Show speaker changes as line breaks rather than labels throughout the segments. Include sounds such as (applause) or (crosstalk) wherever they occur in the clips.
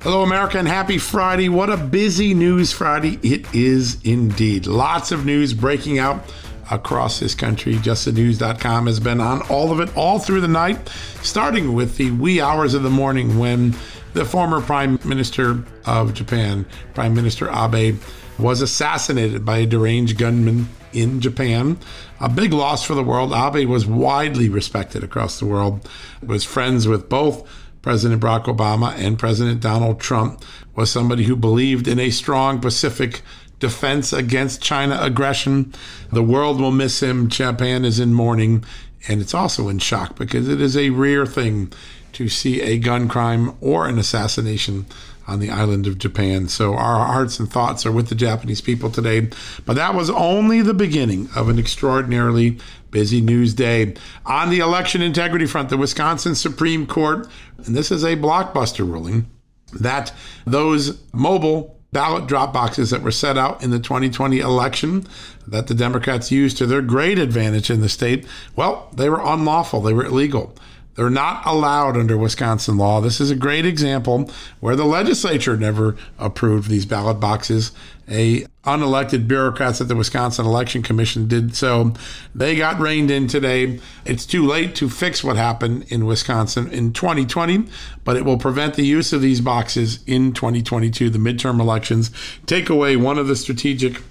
Hello, America, and happy Friday. What a busy news Friday it is indeed. Lots of news breaking out across this country. JustTheNews.com has been on all of it all through the night, starting with the wee hours of the morning when the former Prime Minister of Japan, Prime Minister Abe, was assassinated by a deranged gunman in Japan. A big loss for the world. Abe was widely respected across the world, was friends with both President Barack Obama and President Donald Trump was somebody who believed in a strong Pacific defense against China aggression. The world will miss him. Japan is in mourning, and it's also in shock because it is a rare thing to see a gun crime or an assassination on the island of Japan. So our hearts and thoughts are with the Japanese people today. But that was only the beginning of an extraordinarily busy news day. On the election integrity front, the Wisconsin Supreme Court, and this is a blockbuster ruling, that those mobile ballot drop boxes that were set out in the 2020 election that the Democrats used to their great advantage in the state, well, they were unlawful, they were illegal. They're not allowed under Wisconsin law. This is a great example where the legislature never approved these ballot boxes. A unelected bureaucrats at the Wisconsin Election Commission did so. They got reined in today. It's too late to fix what happened in Wisconsin in 2020, but it will prevent the use of these boxes in 2022, the midterm elections. Take away one of the strategic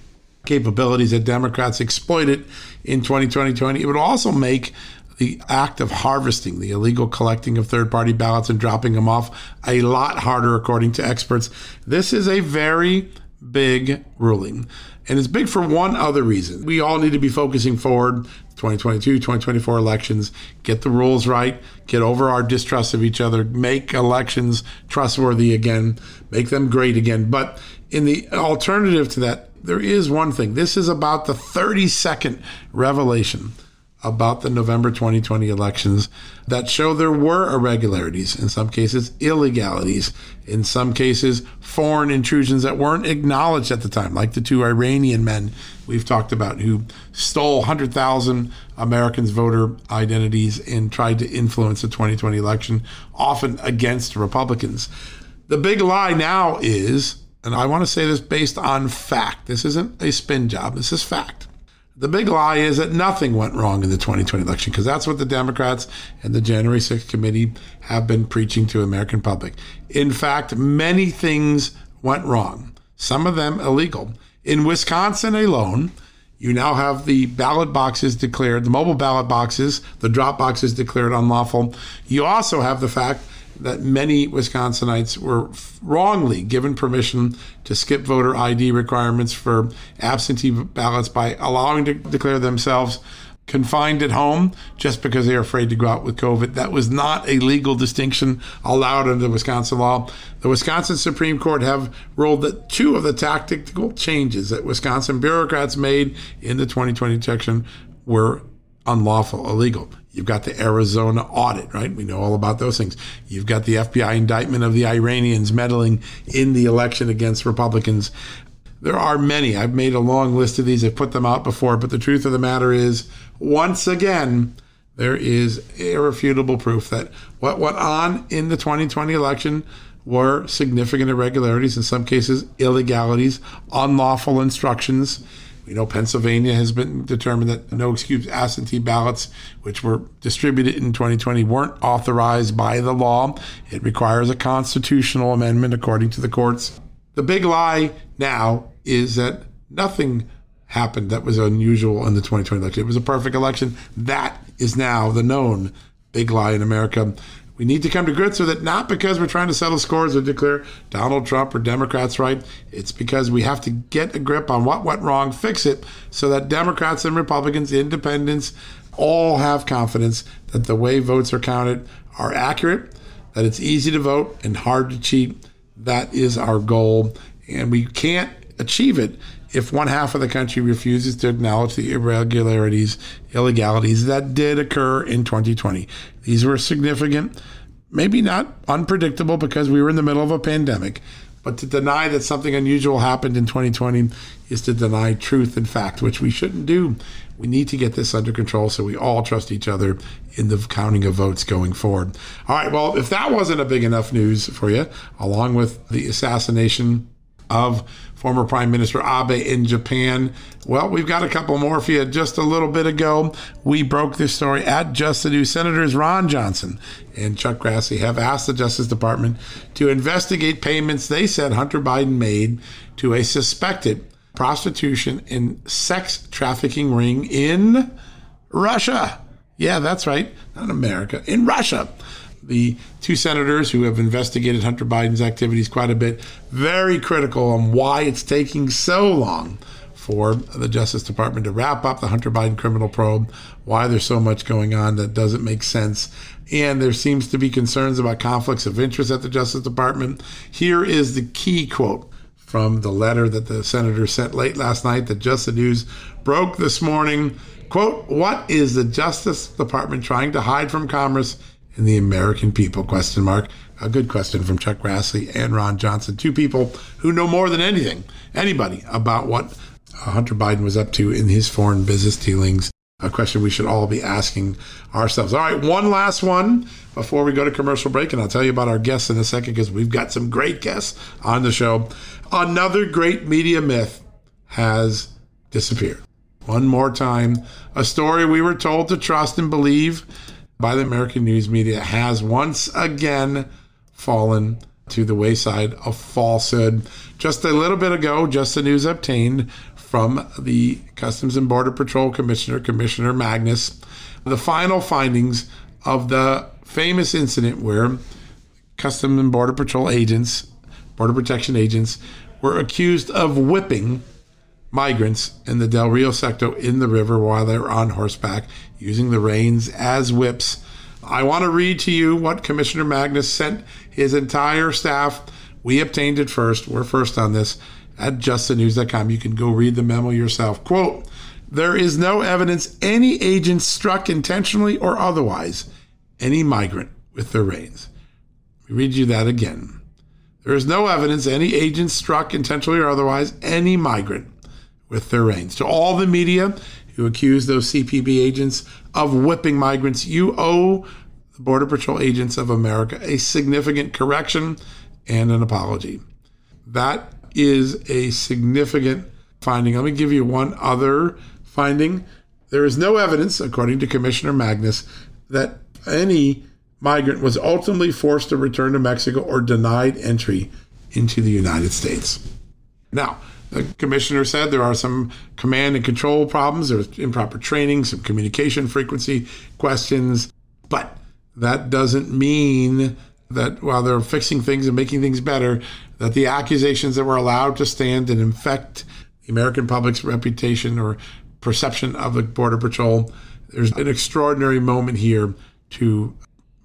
capabilities that Democrats exploited in 2020. It would also make the act of harvesting, the illegal collecting of third party ballots and dropping them off, a lot harder, according to experts. This is a very big ruling. And it's big for one other reason. We all need to be focusing forward 2022, 2024 elections, get the rules right, get over our distrust of each other, make elections trustworthy again, make them great again. But in the alternative to that, there is one thing. This is about the 30 second revelation about the November 2020 elections that show there were irregularities, in some cases, illegalities, in some cases, foreign intrusions that weren't acknowledged at the time, like the two Iranian men we've talked about who stole 100,000 Americans' voter identities and tried to influence the 2020 election, often against Republicans. The big lie now is, and I want to say this based on fact, this isn't a spin job, this is fact the big lie is that nothing went wrong in the 2020 election because that's what the Democrats and the January 6th committee have been preaching to American public. In fact, many things went wrong, some of them illegal. In Wisconsin alone, you now have the ballot boxes declared, the mobile ballot boxes, the drop boxes declared unlawful. You also have the fact that many Wisconsinites were wrongly given permission to skip voter ID requirements for absentee ballots by allowing to declare themselves confined at home just because they are afraid to go out with COVID. That was not a legal distinction allowed under Wisconsin law. The Wisconsin Supreme Court have ruled that two of the tactical changes that Wisconsin bureaucrats made in the 2020 election were unlawful, illegal. You've got the Arizona audit, right? We know all about those things. You've got the FBI indictment of the Iranians meddling in the election against Republicans. There are many. I've made a long list of these. I've put them out before, but the truth of the matter is, once again, there is irrefutable proof that what went on in the 2020 election were significant irregularities, in some cases, illegalities, unlawful instructions. We know Pennsylvania has been determined that no excuse absentee ballots, which were distributed in 2020, weren't authorized by the law. It requires a constitutional amendment, according to the courts. The big lie now is that nothing happened that was unusual in the 2020 election. It was a perfect election. That is now the known big lie in America. We need to come to grips with it, not because we're trying to settle scores or declare Donald Trump or Democrats right. It's because we have to get a grip on what went wrong, fix it, so that Democrats and Republicans, independents, all have confidence that the way votes are counted are accurate, that it's easy to vote and hard to cheat. That is our goal. And we can't achieve it if one half of the country refuses to acknowledge the irregularities, illegalities that did occur in 2020. These were significant, maybe not unpredictable because we were in the middle of a pandemic, but to deny that something unusual happened in 2020 is to deny truth and fact, which we shouldn't do. We need to get this under control so we all trust each other in the counting of votes going forward. All right, well, if that wasn't a big enough news for you, along with the assassination of former Prime Minister Abe in Japan. Well, we've got a couple more for you. Just a little bit ago, we broke this story at Just the New Senators Ron Johnson and Chuck Grassley have asked the Justice Department to investigate payments they said Hunter Biden made to a suspected prostitution and sex trafficking ring in Russia. Yeah, that's right. Not America, in Russia the two senators who have investigated Hunter Biden's activities quite a bit, very critical on why it's taking so long for the Justice Department to wrap up the Hunter Biden criminal probe, why there's so much going on that doesn't make sense. And there seems to be concerns about conflicts of interest at the Justice Department. Here is the key quote from the letter that the senator sent late last night that Just the News broke this morning. Quote, what is the Justice Department trying to hide from Congress in the American people? Question mark. A good question from Chuck Grassley and Ron Johnson, two people who know more than anything, anybody, about what Hunter Biden was up to in his foreign business dealings. A question we should all be asking ourselves. All right, one last one before we go to commercial break, and I'll tell you about our guests in a second because we've got some great guests on the show. Another great media myth has disappeared. One more time, a story we were told to trust and believe by the American news media has once again fallen to the wayside of falsehood. Just a little bit ago, just the news obtained from the Customs and Border Patrol Commissioner, Commissioner Magnus, the final findings of the famous incident where Customs and Border Patrol agents, Border Protection agents, were accused of whipping migrants in the Del Rio sector in the river while they were on horseback using the reins as whips. I want to read to you what Commissioner Magnus sent his entire staff. We obtained it first. We're first on this at justthenews.com. You can go read the memo yourself. Quote, there is no evidence any agent struck intentionally or otherwise any migrant with their reins. Me read you that again. There is no evidence any agent struck intentionally or otherwise any migrant with their reins. To all the media who accuse those CPB agents of whipping migrants, you owe the Border Patrol agents of America a significant correction and an apology. That is a significant finding. Let me give you one other finding. There is no evidence, according to Commissioner Magnus, that any migrant was ultimately forced to return to Mexico or denied entry into the United States. Now, the commissioner said there are some command and control problems. There's improper training, some communication frequency questions, but that doesn't mean that while they're fixing things and making things better, that the accusations that were allowed to stand and infect the American public's reputation or perception of the Border Patrol, there's an extraordinary moment here to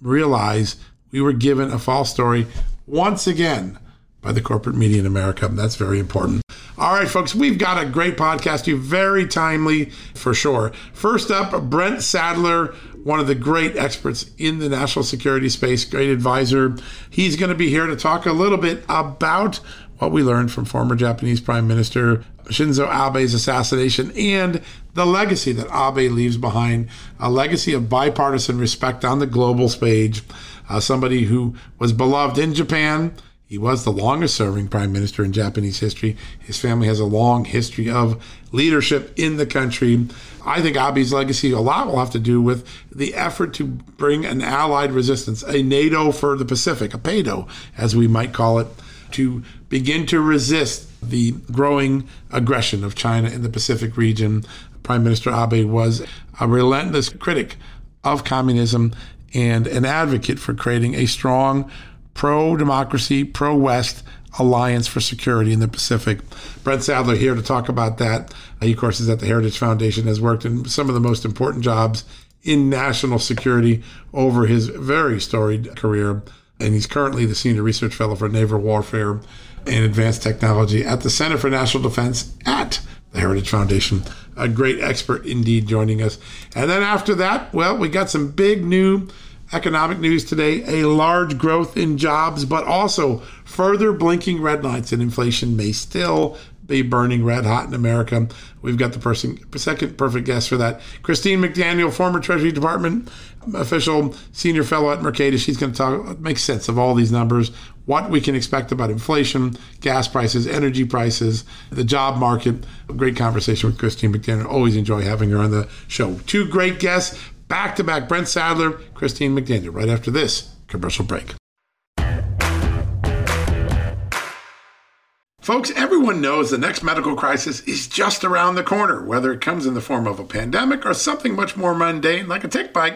realize we were given a false story once again by the corporate media in America. That's very important. All right, folks, we've got a great podcast. You very timely for sure. First up, Brent Sadler, one of the great experts in the national security space, great advisor. He's going to be here to talk a little bit about what we learned from former Japanese Prime Minister Shinzo Abe's assassination and the legacy that Abe leaves behind a legacy of bipartisan respect on the global stage. Uh, somebody who was beloved in Japan. He was the longest serving prime minister in Japanese history. His family has a long history of leadership in the country. I think Abe's legacy, a lot will have to do with the effort to bring an allied resistance, a NATO for the Pacific, a PATO, as we might call it, to begin to resist the growing aggression of China in the Pacific region. Prime Minister Abe was a relentless critic of communism and an advocate for creating a strong pro democracy, pro West alliance for security in the Pacific. Brent Sadler here to talk about that. He, of course, is at the Heritage Foundation, has worked in some of the most important jobs in national security over his very storied career. And he's currently the Senior Research Fellow for Naval Warfare and Advanced Technology at the Center for National Defense at the Heritage Foundation. A great expert indeed joining us. And then after that, well, we got some big new economic news today a large growth in jobs, but also further blinking red lights, and inflation may still be burning red hot in America. We've got the person, second perfect guest for that. Christine McDaniel, former Treasury Department official, senior fellow at Mercatus. She's going to talk, make sense of all these numbers, what we can expect about inflation, gas prices, energy prices, the job market. A great conversation with Christine McDaniel. Always enjoy having her on the show. Two great guests back to back Brent Sadler, Christine McDaniel, right after this commercial break. Folks, everyone knows the next medical crisis is just around the corner, whether it comes in the form of a pandemic or something much more mundane like a tick bite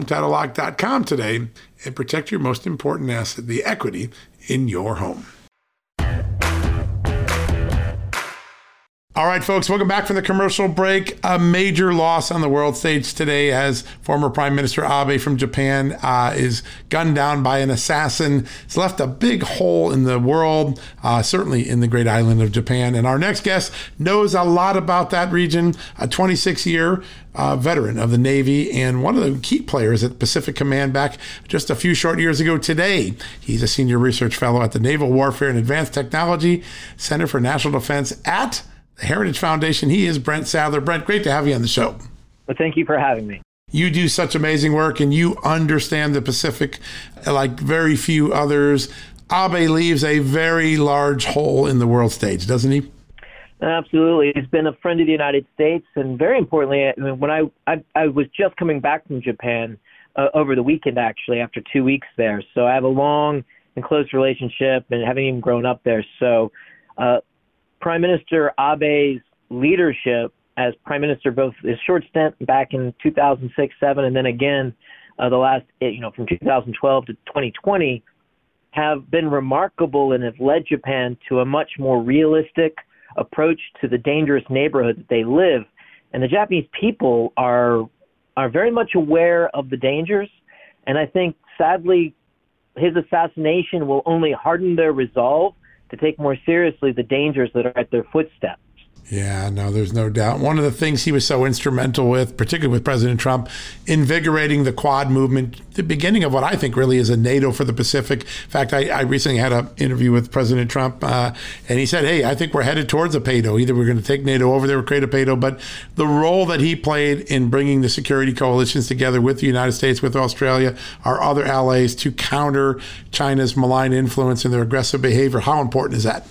HomeTitleLock.com today and protect your most important asset, the equity in your home. All right, folks, welcome back from the commercial break. A major loss on the world stage today as former Prime Minister Abe from Japan uh, is gunned down by an assassin. It's left a big hole in the world, uh, certainly in the great island of Japan. And our next guest knows a lot about that region, a 26 year uh, veteran of the Navy and one of the key players at Pacific Command back just a few short years ago today. He's a senior research fellow at the Naval Warfare and Advanced Technology Center for National Defense at Heritage Foundation. He is Brent Sadler. Brent, great to have you on the show.
Well, thank you for having me.
You do such amazing work and you understand the Pacific like very few others. Abe leaves a very large hole in the world stage, doesn't he?
Absolutely, he's been a friend of the United States, and very importantly, I mean, when I, I I was just coming back from Japan uh, over the weekend, actually, after two weeks there, so I have a long and close relationship, and having even grown up there. So, uh, Prime Minister Abe's leadership as Prime Minister, both his short stint back in 2006, seven, and then again uh, the last, you know, from 2012 to 2020, have been remarkable and have led Japan to a much more realistic approach to the dangerous neighborhood that they live. And the Japanese people are are very much aware of the dangers. And I think sadly his assassination will only harden their resolve to take more seriously the dangers that are at their footsteps.
Yeah, no, there's no doubt. One of the things he was so instrumental with, particularly with President Trump, invigorating the Quad movement, the beginning of what I think really is a NATO for the Pacific. In fact, I, I recently had an interview with President Trump, uh, and he said, "Hey, I think we're headed towards a PATO. Either we're going to take NATO over there or create a PATO." But the role that he played in bringing the security coalitions together with the United States, with Australia, our other allies, to counter China's malign influence and their aggressive behavior, how important is that?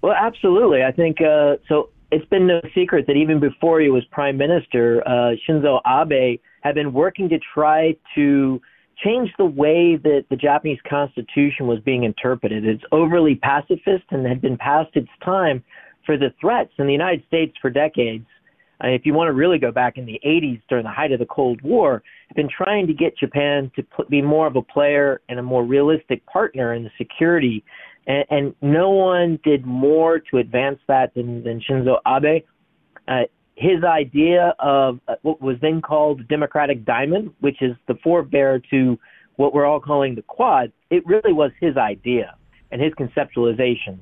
Well, absolutely. I think uh, so it's been no secret that even before he was prime minister, uh, Shinzo Abe had been working to try to change the way that the Japanese constitution was being interpreted. It's overly pacifist and had been past its time for the threats in the United States for decades. Uh, if you want to really go back in the 80s during the height of the Cold War, have been trying to get Japan to be more of a player and a more realistic partner in the security and, and no one did more to advance that than, than Shinzo Abe. Uh, his idea of uh, what was then called the Democratic Diamond, which is the forebear to what we're all calling the Quad, it really was his idea and his conceptualization.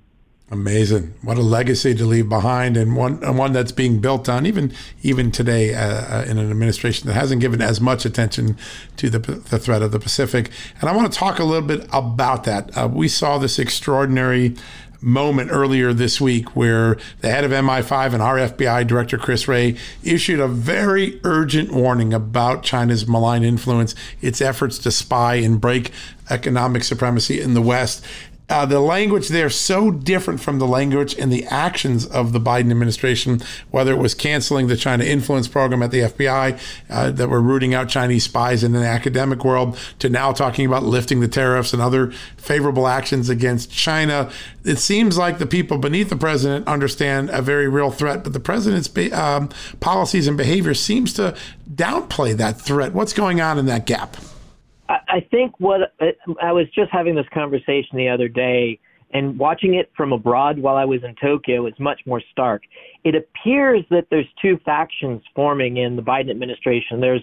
Amazing! What a legacy to leave behind, and one and one that's being built on even even today uh, uh, in an administration that hasn't given as much attention to the the threat of the Pacific. And I want to talk a little bit about that. Uh, we saw this extraordinary moment earlier this week where the head of MI5 and our FBI director Chris Wray issued a very urgent warning about China's malign influence, its efforts to spy and break economic supremacy in the West. Uh, the language there so different from the language and the actions of the Biden administration, whether it was canceling the China influence program at the FBI uh, that were rooting out Chinese spies in the academic world, to now talking about lifting the tariffs and other favorable actions against China. It seems like the people beneath the president understand a very real threat, but the president's um, policies and behavior seems to downplay that threat. What's going on in that gap?
I think what I was just having this conversation the other day and watching it from abroad while I was in Tokyo is much more stark. It appears that there's two factions forming in the Biden administration. There's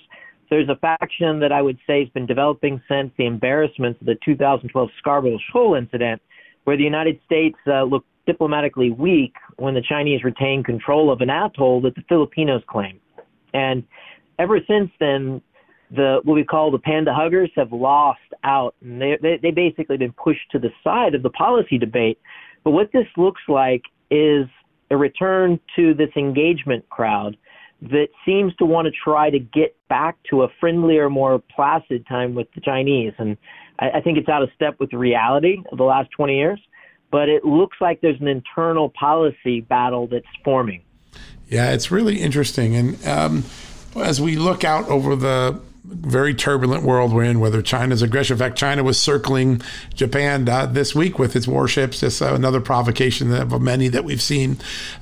there's a faction that I would say has been developing since the embarrassments of the 2012 Scarborough Shoal incident, where the United States uh, looked diplomatically weak when the Chinese retained control of an atoll that the Filipinos claim. And ever since then, the what we call the panda huggers have lost out, and they they they basically been pushed to the side of the policy debate. But what this looks like is a return to this engagement crowd that seems to want to try to get back to a friendlier, more placid time with the Chinese. And I, I think it's out of step with the reality of the last 20 years. But it looks like there's an internal policy battle that's forming.
Yeah, it's really interesting. And um, as we look out over the very turbulent world we're in, whether China's aggression. In fact, China was circling Japan uh, this week with its warships. It's uh, another provocation of many that we've seen.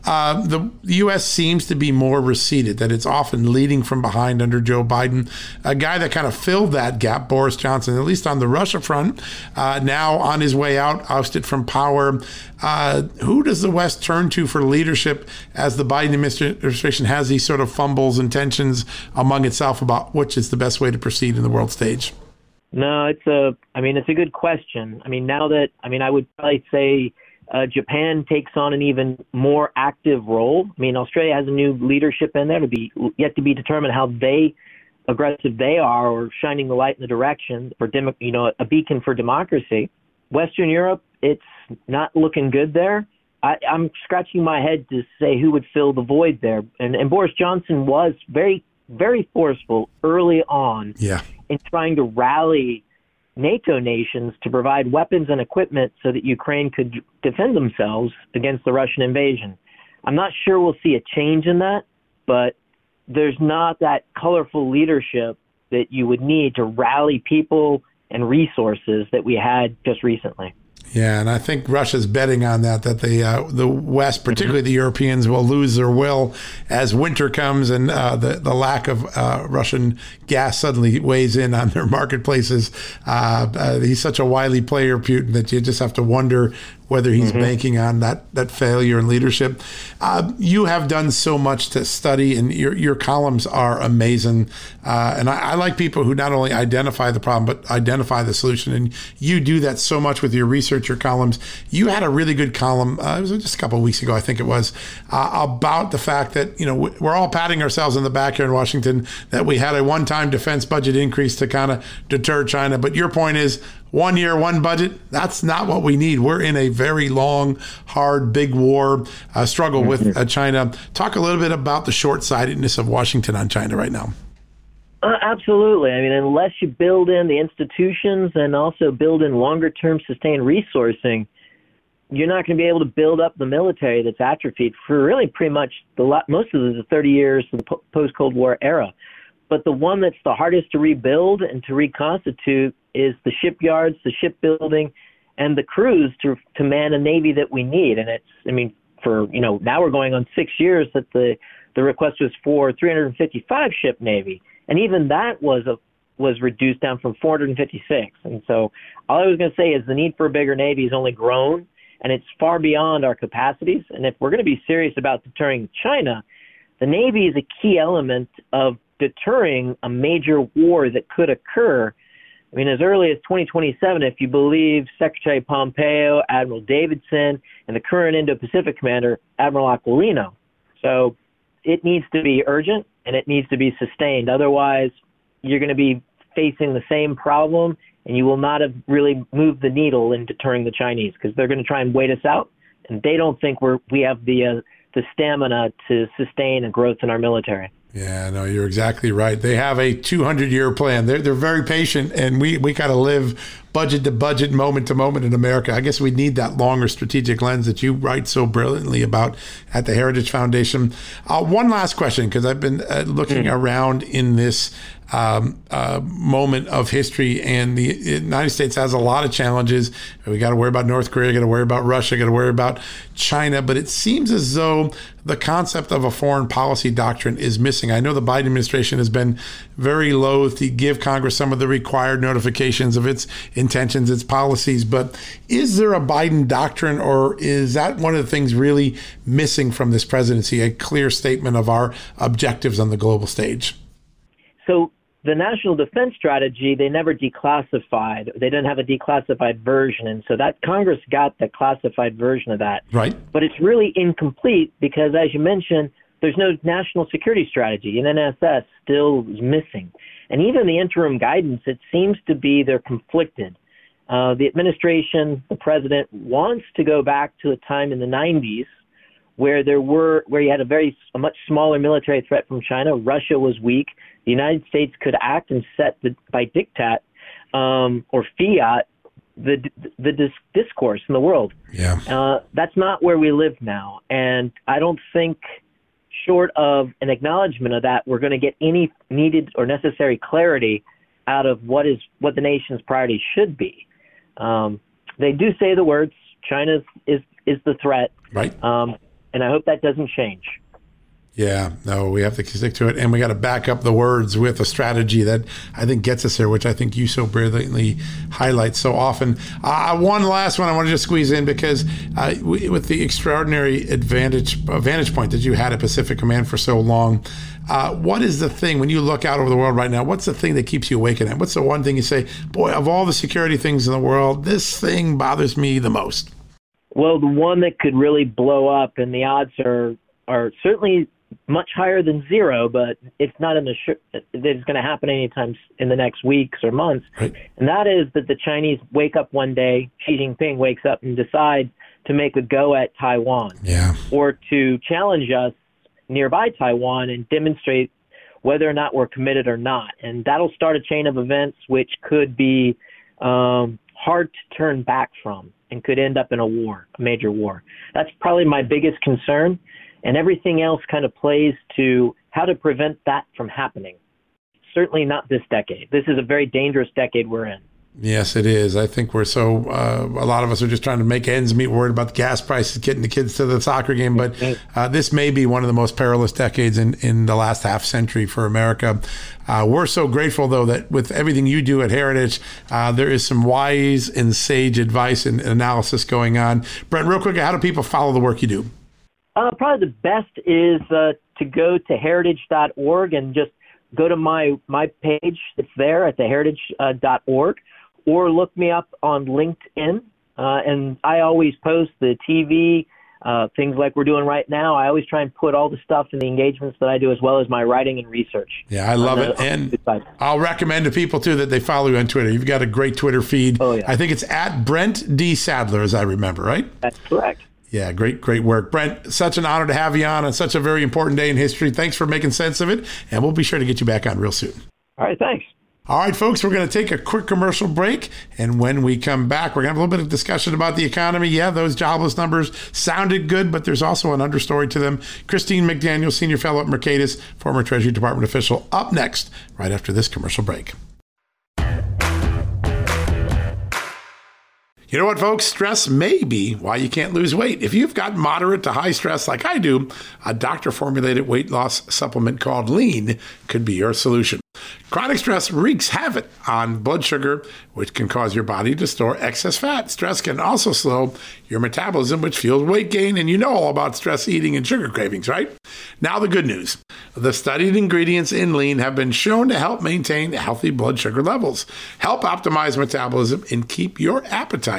Uh, the, the U.S. seems to be more receded, that it's often leading from behind under Joe Biden. A guy that kind of filled that gap, Boris Johnson, at least on the Russia front, uh, now on his way out, ousted from power. Uh, who does the West turn to for leadership as the Biden administration has these sort of fumbles and tensions among itself about which is the best way to proceed in the world stage?
No, it's a. I mean, it's a good question. I mean, now that I mean, I would probably say uh, Japan takes on an even more active role. I mean, Australia has a new leadership in there to be yet to be determined how they aggressive they are or shining the light in the direction for you know a beacon for democracy. Western Europe, it's not looking good there. I, I'm scratching my head to say who would fill the void there. And, and Boris Johnson was very, very forceful early on
yeah.
in trying to rally NATO nations to provide weapons and equipment so that Ukraine could defend themselves against the Russian invasion. I'm not sure we'll see a change in that, but there's not that colorful leadership that you would need to rally people and resources that we had just recently.
Yeah, and I think Russia's betting on that that the uh, the West, particularly the Europeans, will lose their will as winter comes and uh, the the lack of uh, Russian gas suddenly weighs in on their (laughs) marketplaces. Uh, uh, he's such a wily player, Putin, that you just have to wonder whether he's mm-hmm. banking on that that failure in leadership. Uh, you have done so much to study, and your your columns are amazing. Uh, and I, I, like people who not only identify the problem but identify the solution. And you do that so much with your research, your columns. You had a really good column. Uh, it was just a couple of weeks ago, I think it was, uh, about the fact that you know we're all patting ourselves in the back here in Washington that we had a one-time defense budget increase to kind of deter China. But your point is one year, one budget. That's not what we need. We're in a very long, hard, big war uh, struggle with mm-hmm. uh, China. Talk a little bit about the short sightedness of Washington on China right now.
Uh, absolutely. I mean, unless you build in the institutions and also build in longer term sustained resourcing, you're not going to be able to build up the military that's atrophied for really pretty much the most of the 30 years of the post Cold War era. But the one that's the hardest to rebuild and to reconstitute is the shipyards, the shipbuilding, and the crews to to man a navy that we need. And it's, I mean, for you know, now we're going on six years that the the request was for 355 ship navy, and even that was a was reduced down from 456. And so, all I was going to say is the need for a bigger navy has only grown, and it's far beyond our capacities. And if we're going to be serious about deterring China, the navy is a key element of deterring a major war that could occur. I mean, as early as 2027, if you believe Secretary Pompeo, Admiral Davidson, and the current Indo Pacific commander, Admiral Aquilino. So it needs to be urgent and it needs to be sustained. Otherwise, you're going to be facing the same problem and you will not have really moved the needle in deterring the Chinese because they're going to try and wait us out. And they don't think we're, we have the, uh, the stamina to sustain a growth in our military.
Yeah, no, you're exactly right. They have a 200 year plan. They're, they're very patient, and we, we kind of live budget to budget, moment to moment in America. I guess we need that longer strategic lens that you write so brilliantly about at the Heritage Foundation. Uh, one last question, because I've been uh, looking mm. around in this um, uh, moment of history, and the United States has a lot of challenges. We got to worry about North Korea, got to worry about Russia, got to worry about China. But it seems as though the concept of a foreign policy doctrine is missing. I know the Biden administration has been very loath to give Congress some of the required notifications of its intentions, its policies. But is there a Biden doctrine, or is that one of the things really missing from this presidency? A clear statement of our objectives on the global stage?
So the national defense strategy they never declassified. They didn't have a declassified version. And so that congress got the classified version of that.
Right.
But it's really incomplete because as you mentioned there's no national security strategy. And nss still is missing. And even the interim guidance it seems to be they're conflicted. Uh, the administration the president wants to go back to a time in the 90s where there were where you had a very a much smaller military threat from china. Russia was weak the United States could act and set the, by diktat um, or fiat the the dis- discourse in the world.
Yeah,
uh, that's not where we live now, and I don't think, short of an acknowledgement of that, we're going to get any needed or necessary clarity out of what is what the nation's priorities should be. Um, they do say the words China is is the threat,
right?
Um, and I hope that doesn't change.
Yeah, no, we have to stick to it, and we got to back up the words with a strategy that I think gets us there, which I think you so brilliantly highlight so often. Uh, one last one I want to just squeeze in because uh, with the extraordinary advantage vantage point that you had at Pacific Command for so long, uh, what is the thing when you look out over the world right now? What's the thing that keeps you awake at night? What's the one thing you say, boy, of all the security things in the world, this thing bothers me the most?
Well, the one that could really blow up, and the odds are are certainly much higher than zero, but it's not in the sh- that it's going to happen anytime in the next weeks or months.
Right.
And that is that the Chinese wake up one day, Xi Jinping wakes up and decides to make a go at Taiwan,
yeah.
or to challenge us nearby Taiwan and demonstrate whether or not we're committed or not. And that'll start a chain of events which could be um, hard to turn back from and could end up in a war, a major war. That's probably my biggest concern. And everything else kind of plays to how to prevent that from happening. Certainly not this decade. This is a very dangerous decade we're in.
Yes, it is. I think we're so, uh, a lot of us are just trying to make ends meet, worried about the gas prices, getting the kids to the soccer game. But uh, this may be one of the most perilous decades in, in the last half century for America. Uh, we're so grateful, though, that with everything you do at Heritage, uh, there is some wise and sage advice and analysis going on. Brent, real quick, how do people follow the work you do?
Uh, probably the best is uh, to go to heritage.org and just go to my my page. It's there at theheritage.org or look me up on LinkedIn. Uh, and I always post the TV, uh, things like we're doing right now. I always try and put all the stuff in the engagements that I do, as well as my writing and research.
Yeah, I love the, it, and I'll recommend to people too that they follow you on Twitter. You've got a great Twitter feed. Oh yeah. I think it's at Brent D Sadler, as I remember, right?
That's correct.
Yeah, great, great work. Brent, such an honor to have you on on such a very important day in history. Thanks for making sense of it, and we'll be sure to get you back on real soon.
All right, thanks.
All right, folks, we're going to take a quick commercial break. And when we come back, we're going to have a little bit of discussion about the economy. Yeah, those jobless numbers sounded good, but there's also an understory to them. Christine McDaniel, Senior Fellow at Mercatus, former Treasury Department official, up next, right after this commercial break. You know what, folks? Stress may be why you can't lose weight. If you've got moderate to high stress like I do, a doctor formulated weight loss supplement called Lean could be your solution. Chronic stress wreaks havoc on blood sugar, which can cause your body to store excess fat. Stress can also slow your metabolism, which fuels weight gain. And you know all about stress eating and sugar cravings, right? Now, the good news the studied ingredients in lean have been shown to help maintain healthy blood sugar levels, help optimize metabolism, and keep your appetite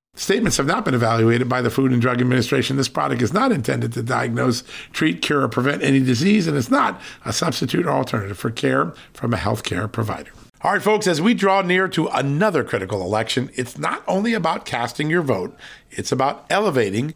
Statements have not been evaluated by the Food and Drug Administration. This product is not intended to diagnose, treat, cure, or prevent any disease, and it's not a substitute or alternative for care from a healthcare provider. All right, folks, as we draw near to another critical election, it's not only about casting your vote, it's about elevating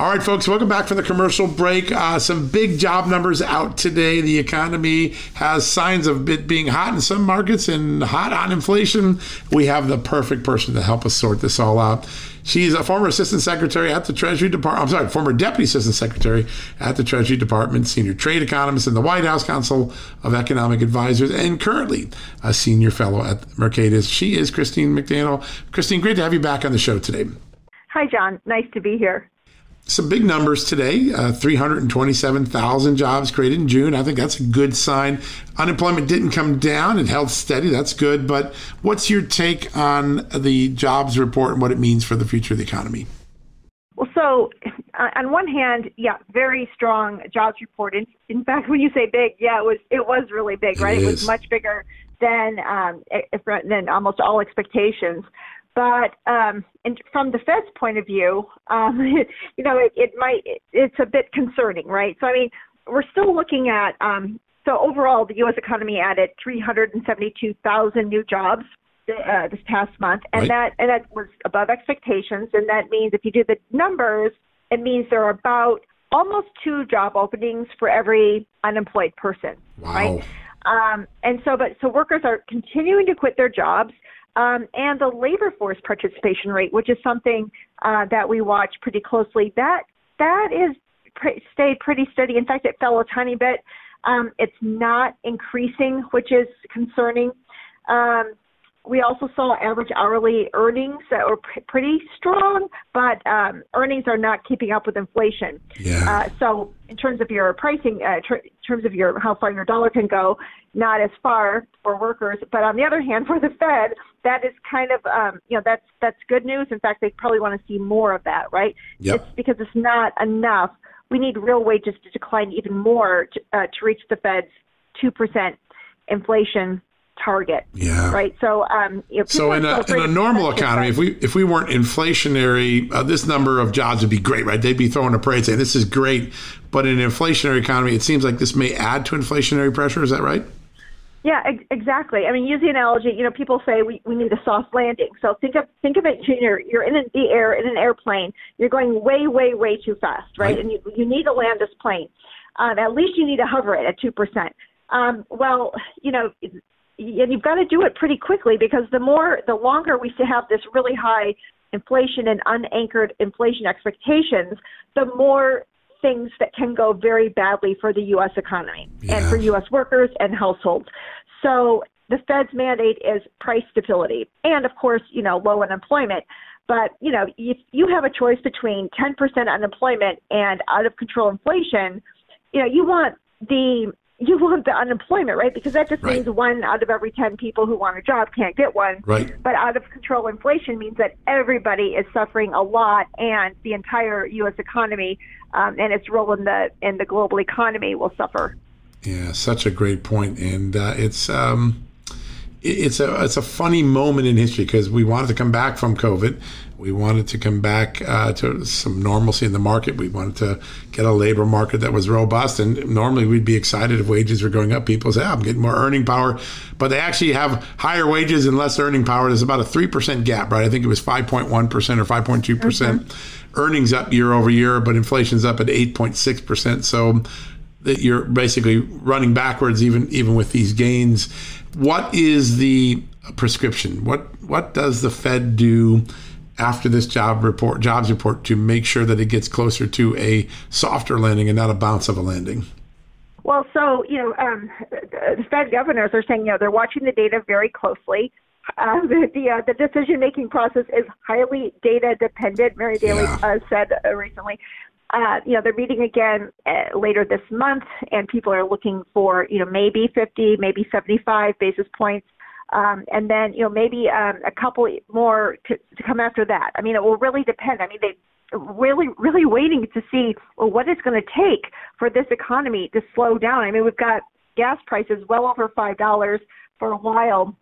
All right, folks, welcome back from the commercial break. Uh, some big job numbers out today. The economy has signs of it being hot in some markets and hot on inflation. We have the perfect person to help us sort this all out. She's a former assistant secretary at the Treasury Department. I'm sorry, former deputy assistant secretary at the Treasury Department, senior trade economist in the White House Council of Economic Advisors, and currently a senior fellow at Mercatus. She is Christine McDaniel. Christine, great to have you back on the show today.
Hi, John. Nice to be here
some big numbers today uh, 327,000 jobs created in June. I think that's a good sign. Unemployment didn't come down, it held steady. That's good. But what's your take on the jobs report and what it means for the future of the economy?
Well, so uh, on one hand, yeah, very strong jobs report. In, in fact, when you say big, yeah, it was it was really big, right? It, it was much bigger than um, than almost all expectations. But um, and from the Fed's point of view, um, (laughs) you know, it, it might it's a bit concerning, right? So I mean, we're still looking at um, so overall, the U.S. economy added 372,000 new jobs uh, this past month, and right. that and that was above expectations. And that means if you do the numbers, it means there are about almost two job openings for every unemployed person.
Wow.
Right. Um, and so, but so workers are continuing to quit their jobs. Um, and the labor force participation rate, which is something uh, that we watch pretty closely, that that is pre- stayed pretty steady. In fact, it fell a tiny bit. Um, it's not increasing, which is concerning. Um, we also saw average hourly earnings that were p- pretty strong, but um, earnings are not keeping up with inflation.
Yeah.
Uh, so, in terms of your pricing, uh, tr- terms of your how far your dollar can go, not as far for workers. But on the other hand, (laughs) for the Fed, that is kind of um, you know that's that's good news. In fact, they probably want to see more of that, right?
Yep.
It's because it's not enough. We need real wages to decline even more to, uh, to reach the Fed's two percent inflation target.
Yeah.
Right. So, um, you know,
so in a, in a normal economy, if we if we weren't inflationary, uh, this number of jobs would be great, right? They'd be throwing a parade saying this is great. But in an inflationary economy, it seems like this may add to inflationary pressure. Is that right?
Yeah, ex- exactly. I mean, use the analogy. You know, people say we, we need a soft landing. So think of think of it. You're you're in the air in an airplane. You're going way way way too fast, right? right. And you you need to land this plane. Um, at least you need to hover it at two percent. Um, well, you know, and you've got to do it pretty quickly because the more the longer we have this really high inflation and unanchored inflation expectations, the more things that can go very badly for the U.S. economy yeah. and for U.S. workers and households. So the Fed's mandate is price stability and, of course, you know, low unemployment. But you know, if you have a choice between 10% unemployment and out of control inflation, you know, you want the you want the unemployment, right? Because that just right. means one out of every 10 people who want a job can't get one.
Right.
But out of control inflation means that everybody is suffering a lot and the entire U.S. economy um, and its role in the, in the global economy will suffer.
Yeah, such a great point. And uh, it's, um, it's a it's a funny moment in history because we wanted to come back from COVID. We wanted to come back uh, to some normalcy in the market. We wanted to get a labor market that was robust. And normally we'd be excited if wages were going up. People say, oh, I'm getting more earning power. But they actually have higher wages and less earning power. There's about a 3% gap, right? I think it was 5.1% or 5.2%. percent mm hmm Earnings up year over year, but inflation's up at 8.6%. So that you're basically running backwards even even with these gains. What is the prescription? What what does the Fed do after this job report jobs report to make sure that it gets closer to a softer landing and not a bounce of a landing?
Well, so you know, um, the Fed governors are saying you know they're watching the data very closely. Uh, (laughs) the the, uh, the decision making process is highly data dependent. Mary Daly yeah. uh, said uh, recently. Uh, you know, they're meeting again uh, later this month, and people are looking for, you know, maybe 50, maybe 75 basis points, um, and then, you know, maybe um, a couple more to, to come after that. I mean, it will really depend. I mean, they really, really waiting to see well, what it's going to take for this economy to slow down. I mean, we've got gas prices well over five dollars for a while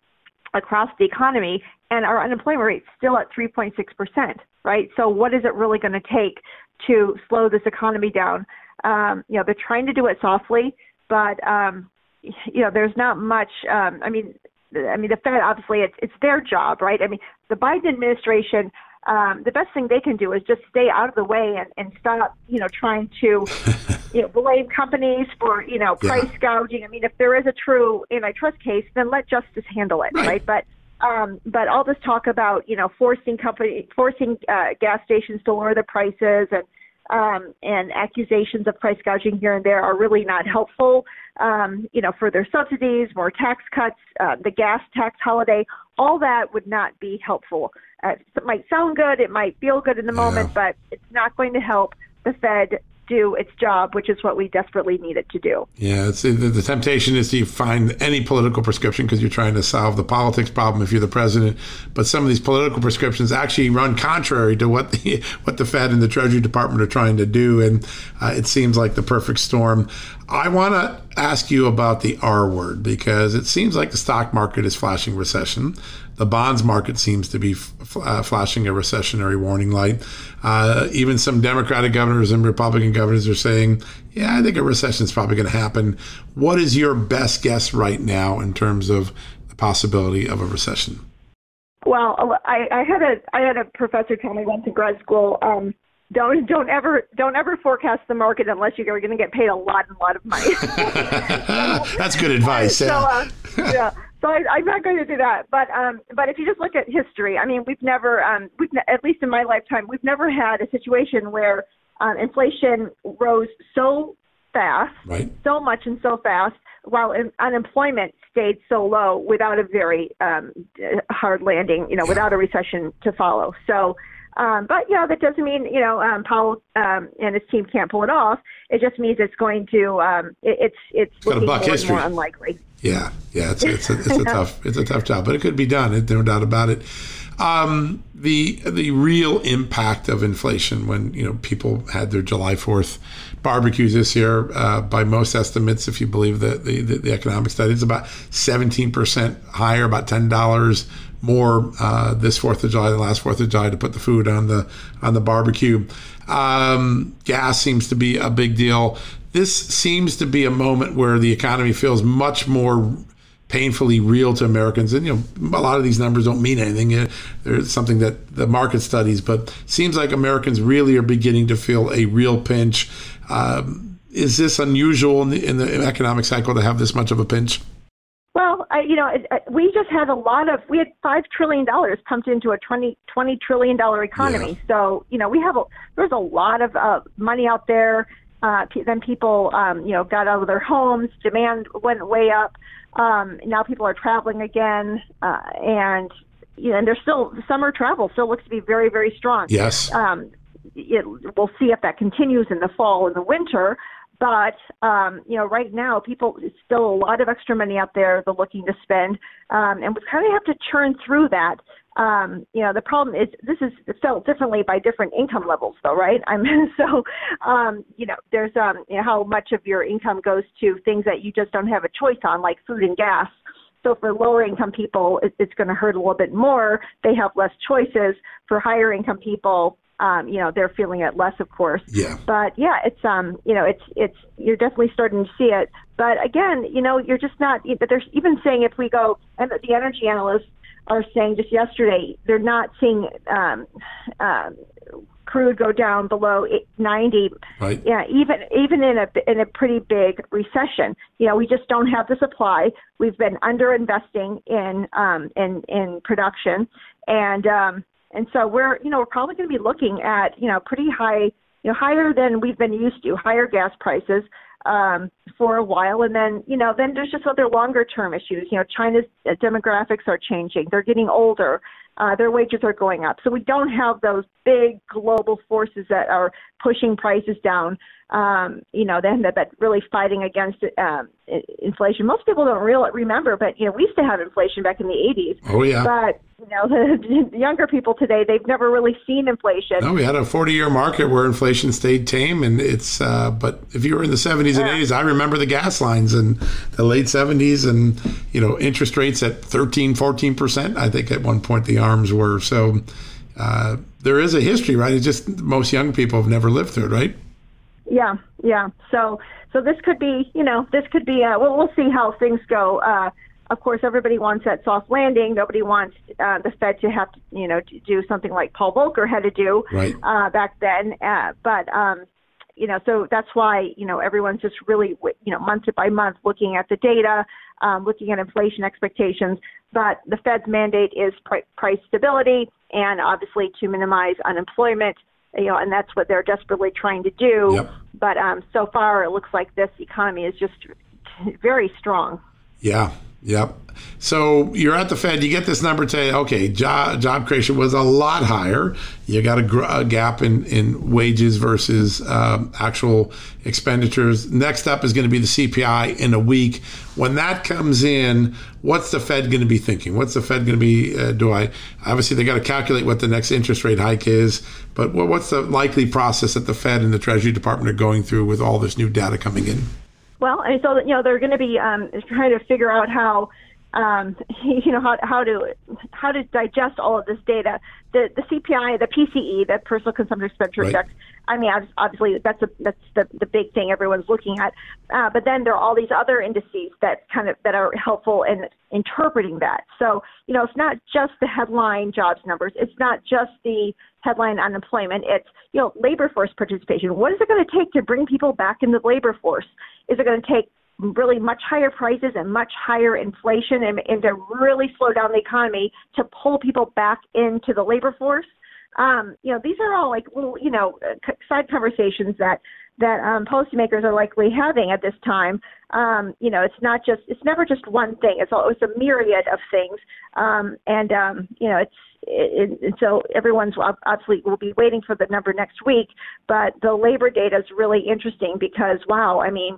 across the economy, and our unemployment rate still at 3.6 percent. Right. So, what is it really going to take to slow this economy down. Um, you know, they're trying to do it softly, but um, you know, there's not much. Um, I mean, I mean, the Fed obviously it's it's their job, right? I mean, the Biden administration. Um, the best thing they can do is just stay out of the way and, and stop, you know, trying to, (laughs) you know, blame companies for, you know, price yeah. gouging. I mean, if there is a true antitrust case, then let justice handle it, right? right? But um, but all this talk about you know forcing company forcing uh, gas stations to lower the prices and um, and accusations of price gouging here and there are really not helpful. Um, you know, further subsidies, more tax cuts, uh, the gas tax holiday, all that would not be helpful. Uh, it might sound good, it might feel good in the yeah. moment, but it's not going to help the Fed do its job, which is what we desperately need it to do.
Yeah, the, temptation is to find any political prescription because you're trying to solve the politics problem if you're the president. But some of these political prescriptions actually run contrary to what the (laughs) what the Fed and the Treasury Department are trying to do, and uh, it seems like the perfect storm. I want to ask you about the R word because it seems like the stock market is flashing recession. The bonds market seems to be f- uh, flashing a recessionary warning light. Uh, even some Democratic governors and Republican governors are saying, yeah, I think a recession is probably going to happen. What is your best guess right now in terms of the possibility of a recession?
Well, I, I had a I had a professor tell me once in grad school, um, don't don't ever don't ever forecast the market unless you're going to get paid a lot and lot of money. (laughs)
That's good advice. (laughs)
So, uh, yeah. So I, I'm not going to do that. But um, but if you just look at history, I mean, we've never um, we've ne- at least in my lifetime, we've never had a situation where um, inflation rose so fast,
right.
so much and so fast, while in, unemployment stayed so low without a very um, hard landing, you know, yeah. without a recession to follow. So um, but you know that doesn't mean you know um, Powell um, and his team can't pull it off. It just means it's going to um, it, it's it's,
it's
looking
more
and more unlikely.
Yeah, yeah, it's it's a, it's a (laughs) tough it's a tough job, but it could be done. No doubt about it. Um, the the real impact of inflation when you know people had their July Fourth barbecues this year, uh, by most estimates, if you believe the the, the economic studies, about seventeen percent higher, about ten dollars more uh, this Fourth of July than last Fourth of July to put the food on the on the barbecue. Um, gas seems to be a big deal. This seems to be a moment where the economy feels much more painfully real to Americans. And you know, a lot of these numbers don't mean anything. There's something that the market studies, but seems like Americans really are beginning to feel a real pinch. Um, is this unusual in the, in the economic cycle to have this much of a pinch?
You know, we just had a lot of we had five trillion dollars pumped into a twenty twenty trillion dollar economy. Yeah. So you know, we have a there's a lot of uh, money out there. Uh, then people, um, you know, got out of their homes. Demand went way up. Um, now people are traveling again, uh, and you know, and there's still summer travel still looks to be very very strong.
Yes. Um,
it, we'll see if that continues in the fall and the winter. But um, you know, right now, people still a lot of extra money out there they're looking to spend, um, and we kind of have to churn through that. Um, you know, the problem is this is felt differently by different income levels, though, right? I mean, (laughs) so um, you know, there's um, you know, how much of your income goes to things that you just don't have a choice on, like food and gas. So for lower income people, it, it's going to hurt a little bit more. They have less choices. For higher income people, um, you know, they're feeling it less, of course.
Yeah.
But yeah, it's um, you know, it's it's you're definitely starting to see it. But again, you know, you're just not. But there's even saying if we go, and the energy analysts are saying just yesterday they're not seeing um, um, crude go down below 90
right
yeah even even in a in a pretty big recession you know we just don't have the supply we've been under investing in um in in production and um and so we're, you know, we're probably going to be looking at, you know, pretty high, you know, higher than we've been used to, higher gas prices um, for a while. And then, you know, then there's just other longer term issues. You know, China's demographics are changing. They're getting older. Uh, their wages are going up. So we don't have those big global forces that are pushing prices down. Um, you know, then that, that really fighting against um, inflation. Most people don't real remember, but you know, we used to have inflation back in the 80s.
Oh yeah.
But you know, (laughs) the, the younger people today, they've never really seen inflation.
No, we had a 40-year market where inflation stayed tame, and it's. Uh, but if you were in the 70s and 80s, I remember the gas lines in the late 70s, and you know, interest rates at 13, 14 percent. I think at one point the arms were so. Uh, there is a history, right? It's just most young people have never lived through it, right?
Yeah, yeah. So, so this could be, you know, this could be. Uh, well, we'll see how things go. Uh, of course, everybody wants that soft landing. Nobody wants uh, the Fed to have to, you know, to do something like Paul Volcker had to do
right.
uh, back then. Uh, but um, you know, so that's why you know everyone's just really, you know, month by month looking at the data, um, looking at inflation expectations. But the Fed's mandate is pr- price stability, and obviously to minimize unemployment. You know, and that's what they're desperately trying to do.
Yep.
But um, so far, it looks like this economy is just very strong.
Yeah, Yep. So you're at the Fed, you get this number today. Okay, job, job creation was a lot higher. You got a, gr- a gap in, in wages versus um, actual expenditures. Next up is going to be the CPI in a week. When that comes in, what's the Fed going to be thinking? What's the Fed going to be? Uh, do I obviously they got to calculate what the next interest rate hike is, but what's the likely process that the Fed and the Treasury Department are going through with all this new data coming in?
Well, and so you know they're going to be um, trying to figure out how um, (laughs) you know how, how to how to digest all of this data. The the CPI, the PCE, the Personal Consumption Expenditure right. Index. I mean, obviously that's a that's the the big thing everyone's looking at. Uh, but then there are all these other indices that kind of that are helpful in interpreting that. So you know, it's not just the headline jobs numbers. It's not just the headline unemployment. It's you know labor force participation. What is it going to take to bring people back into the labor force? Is it going to take really much higher prices and much higher inflation and, and to really slow down the economy to pull people back into the labor force. Um, you know, these are all like little, you know, side conversations that that um, policymakers are likely having at this time. Um, you know, it's not just it's never just one thing. It's always a myriad of things, um, and um, you know, it's it, it, so everyone's obviously will be waiting for the number next week. But the labor data is really interesting because wow, I mean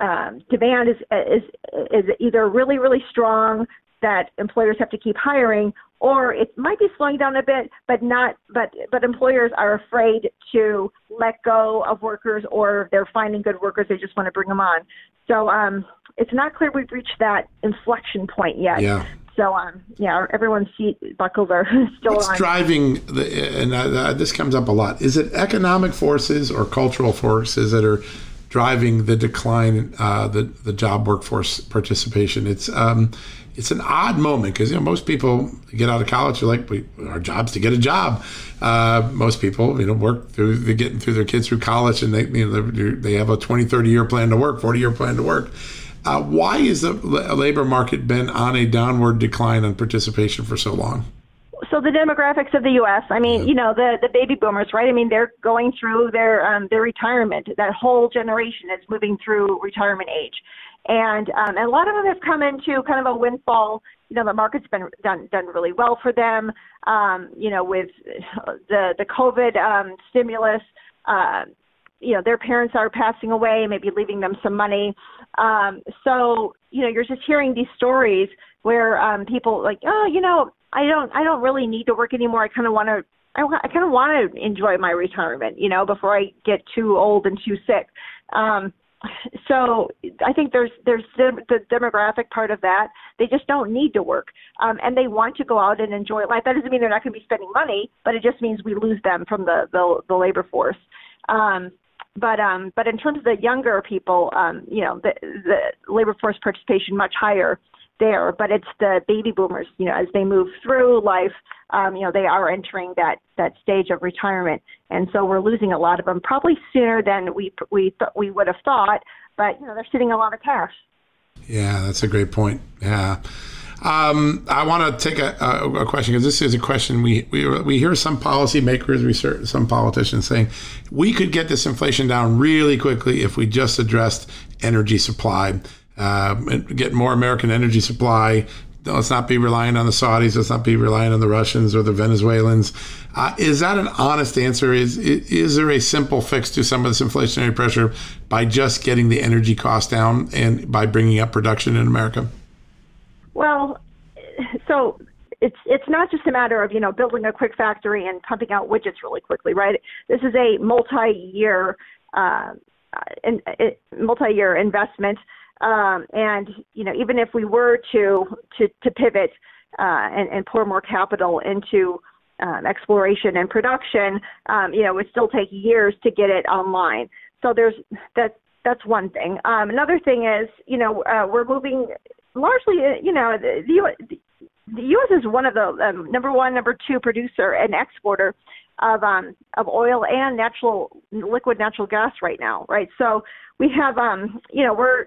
um, demand is is is either really really strong that employers have to keep hiring, or it might be slowing down a bit, but not but but employers are afraid to let go of workers, or they're finding good workers, they just want to bring them on. So um, it's not clear we've reached that inflection point yet.
Yeah.
So um, yeah, everyone's seat buckles are (laughs) still
What's
on.
driving the and uh, this comes up a lot? Is it economic forces or cultural forces that are driving the decline, uh, the the job workforce participation. It's um, it's an odd moment because you know most people get out of college are like we, our job's to get a job. Uh, most people you know work through they getting through their kids through college and they you know they have a 20 30 year plan to work 40 year plan to work uh, why is the labor market been on a downward decline on participation for so long
so the demographics of the U.S. I mean, you know, the the baby boomers, right? I mean, they're going through their um, their retirement. That whole generation is moving through retirement age, and um, and a lot of them have come into kind of a windfall. You know, the market's been done done really well for them. Um, you know, with the the COVID um, stimulus. Uh, you know, their parents are passing away, maybe leaving them some money. Um, so, you know, you're just hearing these stories where um, people like, oh, you know, I don't I don't really need to work anymore. I kind of want to I, I kind of want to enjoy my retirement, you know, before I get too old and too sick. Um, so I think there's there's the, demographic part of that. They just don't need to work, um, and they want to go out and enjoy life. That doesn't mean they're not going to be spending money, but it just means we lose them from the the, the labor force. Um, but um, but in terms of the younger people, um, you know, the the labor force participation much higher there, but it's the baby boomers. You know, as they move through life, um, you know, they are entering that that stage of retirement, and so we're losing a lot of them probably sooner than we we th- we would have thought. But you know, they're sitting a lot of cash.
Yeah, that's a great point. Yeah. Um, I want to take a, a, a question because this is a question we, we we hear some policymakers, we some politicians saying we could get this inflation down really quickly if we just addressed energy supply uh, get more American energy supply. Let's not be relying on the Saudis. Let's not be relying on the Russians or the Venezuelans. Uh, is that an honest answer? Is is there a simple fix to some of this inflationary pressure by just getting the energy cost down and by bringing up production in America?
Well, so it's it's not just a matter of you know building a quick factory and pumping out widgets really quickly, right? This is a multi-year uh, multi-year investment um, and you know, even if we were to to, to pivot uh, and, and pour more capital into um, exploration and production, um, you know, it would still take years to get it online. So there's that. That's one thing. Um, another thing is, you know, uh, we're moving largely. Uh, you know, the, the, the U.S. is one of the um, number one, number two producer and exporter of um, of oil and natural liquid natural gas right now, right? So we have, um, you know, we're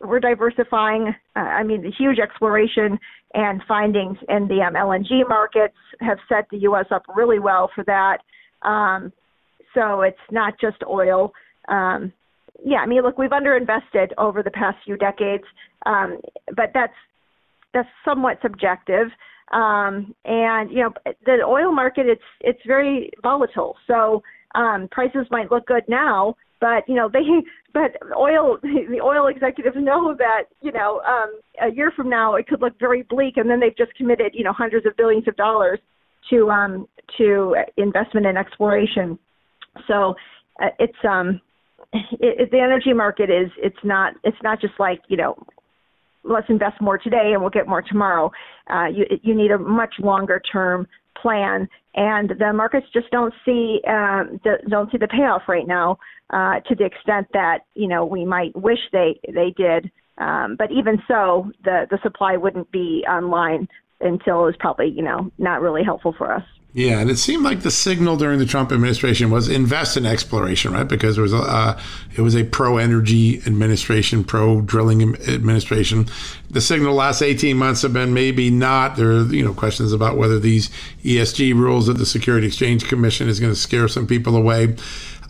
we're diversifying. Uh, I mean, the huge exploration and findings in the um, LNG markets have set the U.S. up really well for that. Um, so it's not just oil. Um, yeah, I mean, look, we've underinvested over the past few decades, um, but that's that's somewhat subjective. Um, and you know, the oil market it's it's very volatile. So um, prices might look good now, but you know they (laughs) but oil (laughs) the oil executives know that you know um a year from now it could look very bleak and then they've just committed you know hundreds of billions of dollars to um to investment in exploration so uh, it's um it, it, the energy market is it's not it's not just like you know let's invest more today and we'll get more tomorrow. Uh, you you need a much longer term plan, and the markets just don't see um, the, don't see the payoff right now uh, to the extent that you know we might wish they they did. Um, but even so, the the supply wouldn't be online until it was probably you know not really helpful for us.
Yeah, and it seemed like the signal during the Trump administration was invest in exploration, right? Because it was a uh, it was a pro energy administration, pro drilling administration. The signal last eighteen months have been maybe not. There are you know questions about whether these ESG rules of the Security Exchange Commission is going to scare some people away.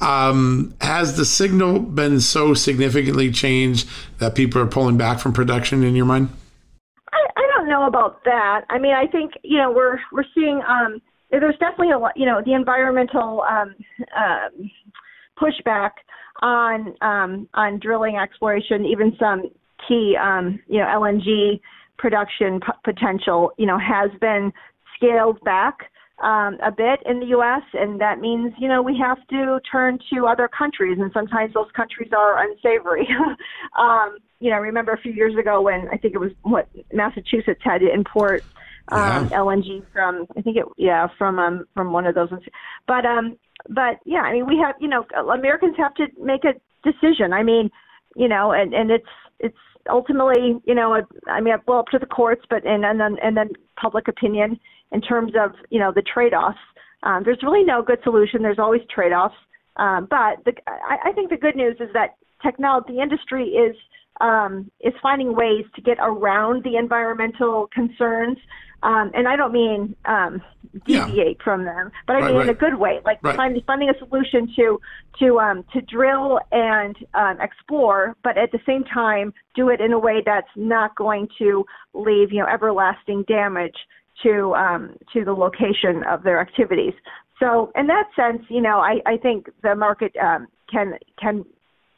Um, has the signal been so significantly changed that people are pulling back from production in your mind?
I, I don't know about that. I mean, I think you know we're we're seeing. Um, there's definitely a lot, you know, the environmental um, uh, pushback on um, on drilling exploration, even some key, um, you know, LNG production p- potential, you know, has been scaled back um, a bit in the U.S., and that means, you know, we have to turn to other countries, and sometimes those countries are unsavory. (laughs) um, you know, remember a few years ago when I think it was what Massachusetts had to import um, yeah. LNG from I think it yeah from um from one of those ones. But um but yeah, I mean we have you know Americans have to make a decision. I mean, you know, and and it's it's ultimately you know I mean well up to the courts, but and and then and then public opinion in terms of you know the trade-offs. Um, there's really no good solution. There's always trade-offs. Um, but the, I, I think the good news is that technology, the industry is um, is finding ways to get around the environmental concerns. Um, and I don't mean um, deviate yeah. from them, but I right, mean right. in a good way, like right. finding finding a solution to to um, to drill and um, explore, but at the same time do it in a way that's not going to leave you know everlasting damage to um, to the location of their activities. So in that sense, you know, I, I think the market um, can can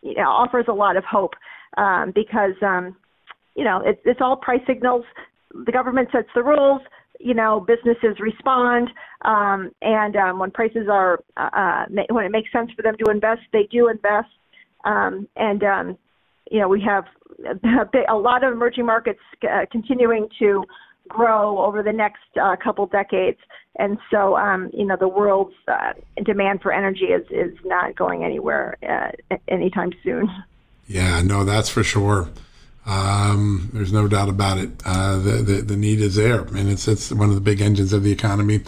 you know, offers a lot of hope um, because um, you know it, it's all price signals. The government sets the rules. You know, businesses respond, um, and um, when prices are uh, uh when it makes sense for them to invest, they do invest. Um, and um, you know, we have a, a lot of emerging markets uh, continuing to grow over the next uh, couple decades. And so, um, you know, the world's uh, demand for energy is, is not going anywhere uh, anytime soon. (laughs)
Yeah, no, that's for sure. Um, there's no doubt about it. Uh, the, the, the need is there, and it's it's one of the big engines of the economy.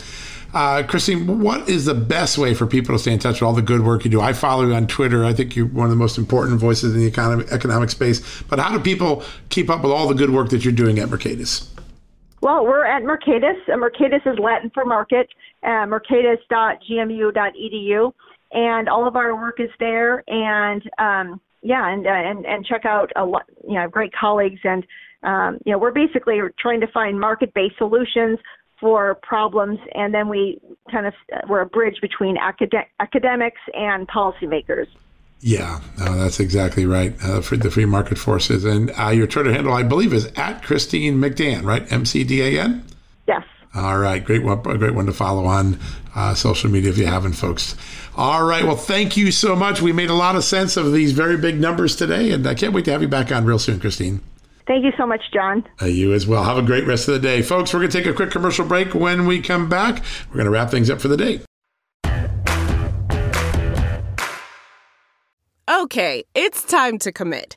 Uh, Christine, what is the best way for people to stay in touch with all the good work you do? I follow you on Twitter. I think you're one of the most important voices in the economic economic space. But how do people keep up with all the good work that you're doing at Mercatus?
Well, we're at Mercatus. Uh, Mercatus is Latin for market, uh, mercatus.gmu.edu, and all of our work is there. And um, yeah, and, uh, and and check out a lot, you know, great colleagues, and um, you know, we're basically trying to find market-based solutions for problems, and then we kind of uh, we're a bridge between acad- academics and policymakers.
Yeah, no, that's exactly right. Uh, for the free market forces, and uh, your Twitter handle, I believe, is at Christine McDan, right? M C D A N.
Yes.
All right, great one, great one to follow on uh, social media if you haven't, folks. All right, well, thank you so much. We made a lot of sense of these very big numbers today, and I can't wait to have you back on real soon, Christine.
Thank you so much, John.
Uh, you as well. Have a great rest of the day, folks. We're going to take a quick commercial break. When we come back, we're going to wrap things up for the day.
Okay, it's time to commit.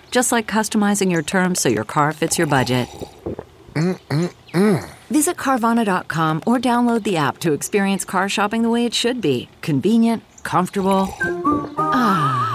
just like customizing your terms so your car fits your budget.
Mm-mm-mm.
Visit Carvana.com or download the app to experience car shopping the way it should be convenient, comfortable. Ah.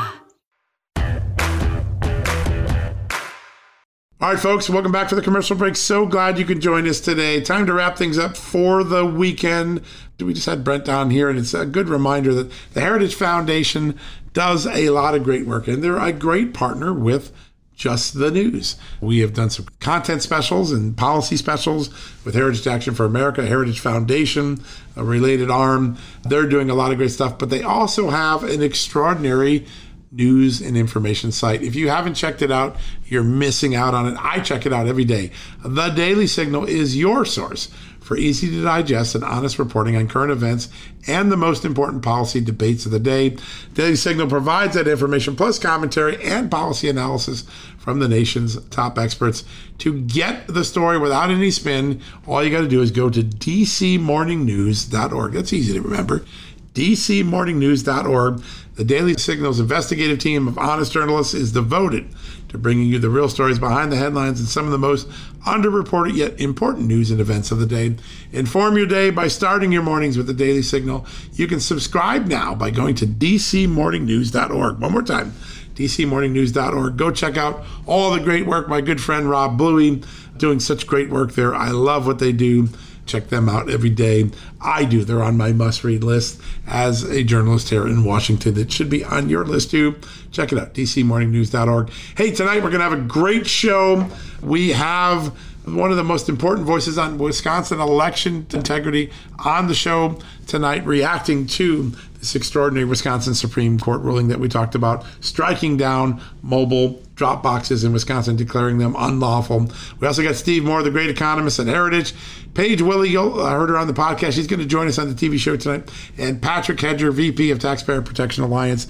All right, folks, welcome back to the commercial break. So glad you could join us today. Time to wrap things up for the weekend. We just had Brent down here, and it's a good reminder that the Heritage Foundation does a lot of great work, and they're a great partner with just the news. We have done some content specials and policy specials with Heritage Action for America, Heritage Foundation, a related arm. They're doing a lot of great stuff, but they also have an extraordinary news and information site. If you haven't checked it out, you're missing out on it. I check it out every day. The Daily Signal is your source for easy to digest and honest reporting on current events and the most important policy debates of the day. Daily Signal provides that information plus commentary and policy analysis from the nation's top experts. To get the story without any spin, all you got to do is go to dcmorningnews.org. That's easy to remember. dcmorningnews.org. The Daily Signal's investigative team of honest journalists is devoted to bringing you the real stories behind the headlines and some of the most underreported yet important news and events of the day. Inform your day by starting your mornings with the Daily Signal. You can subscribe now by going to dcmorningnews.org. One more time, dcmorningnews.org. Go check out all the great work my good friend Rob Bluey doing such great work there. I love what they do. Check them out every day. I do. They're on my must read list as a journalist here in Washington. It should be on your list too. Check it out, dcmorningnews.org. Hey, tonight we're going to have a great show. We have one of the most important voices on Wisconsin election integrity on the show tonight, reacting to this extraordinary Wisconsin Supreme Court ruling that we talked about, striking down mobile drop boxes in Wisconsin, declaring them unlawful. We also got Steve Moore, the great economist at Heritage. Paige Willie, I heard her on the podcast. She's going to join us on the TV show tonight. And Patrick Hedger, VP of Taxpayer Protection Alliance.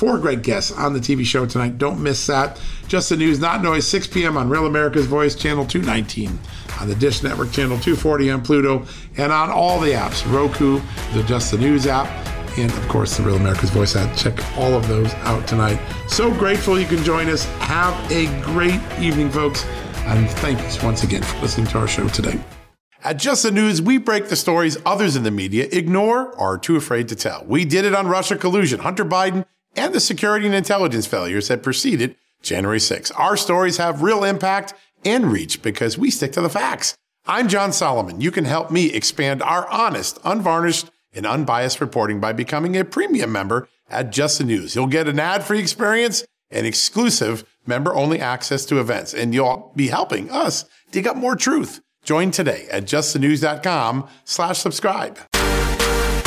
Four great guests on the TV show tonight. Don't miss that. Just the News, Not Noise, 6 p.m. on Real America's Voice, Channel 219, on the Dish Network, Channel 240 on Pluto, and on all the apps Roku, the Just the News app, and of course the Real America's Voice app. Check all of those out tonight. So grateful you can join us. Have a great evening, folks. And thank you once again for listening to our show today. At Just the News, we break the stories others in the media ignore or are too afraid to tell. We did it on Russia collusion, Hunter Biden, and the security and intelligence failures that preceded January 6. Our stories have real impact and reach because we stick to the facts. I'm John Solomon. You can help me expand our honest, unvarnished, and unbiased reporting by becoming a premium member at Just the News. You'll get an ad-free experience and exclusive member-only access to events, and you'll be helping us dig up more truth. Join today at justthenews.com slash subscribe.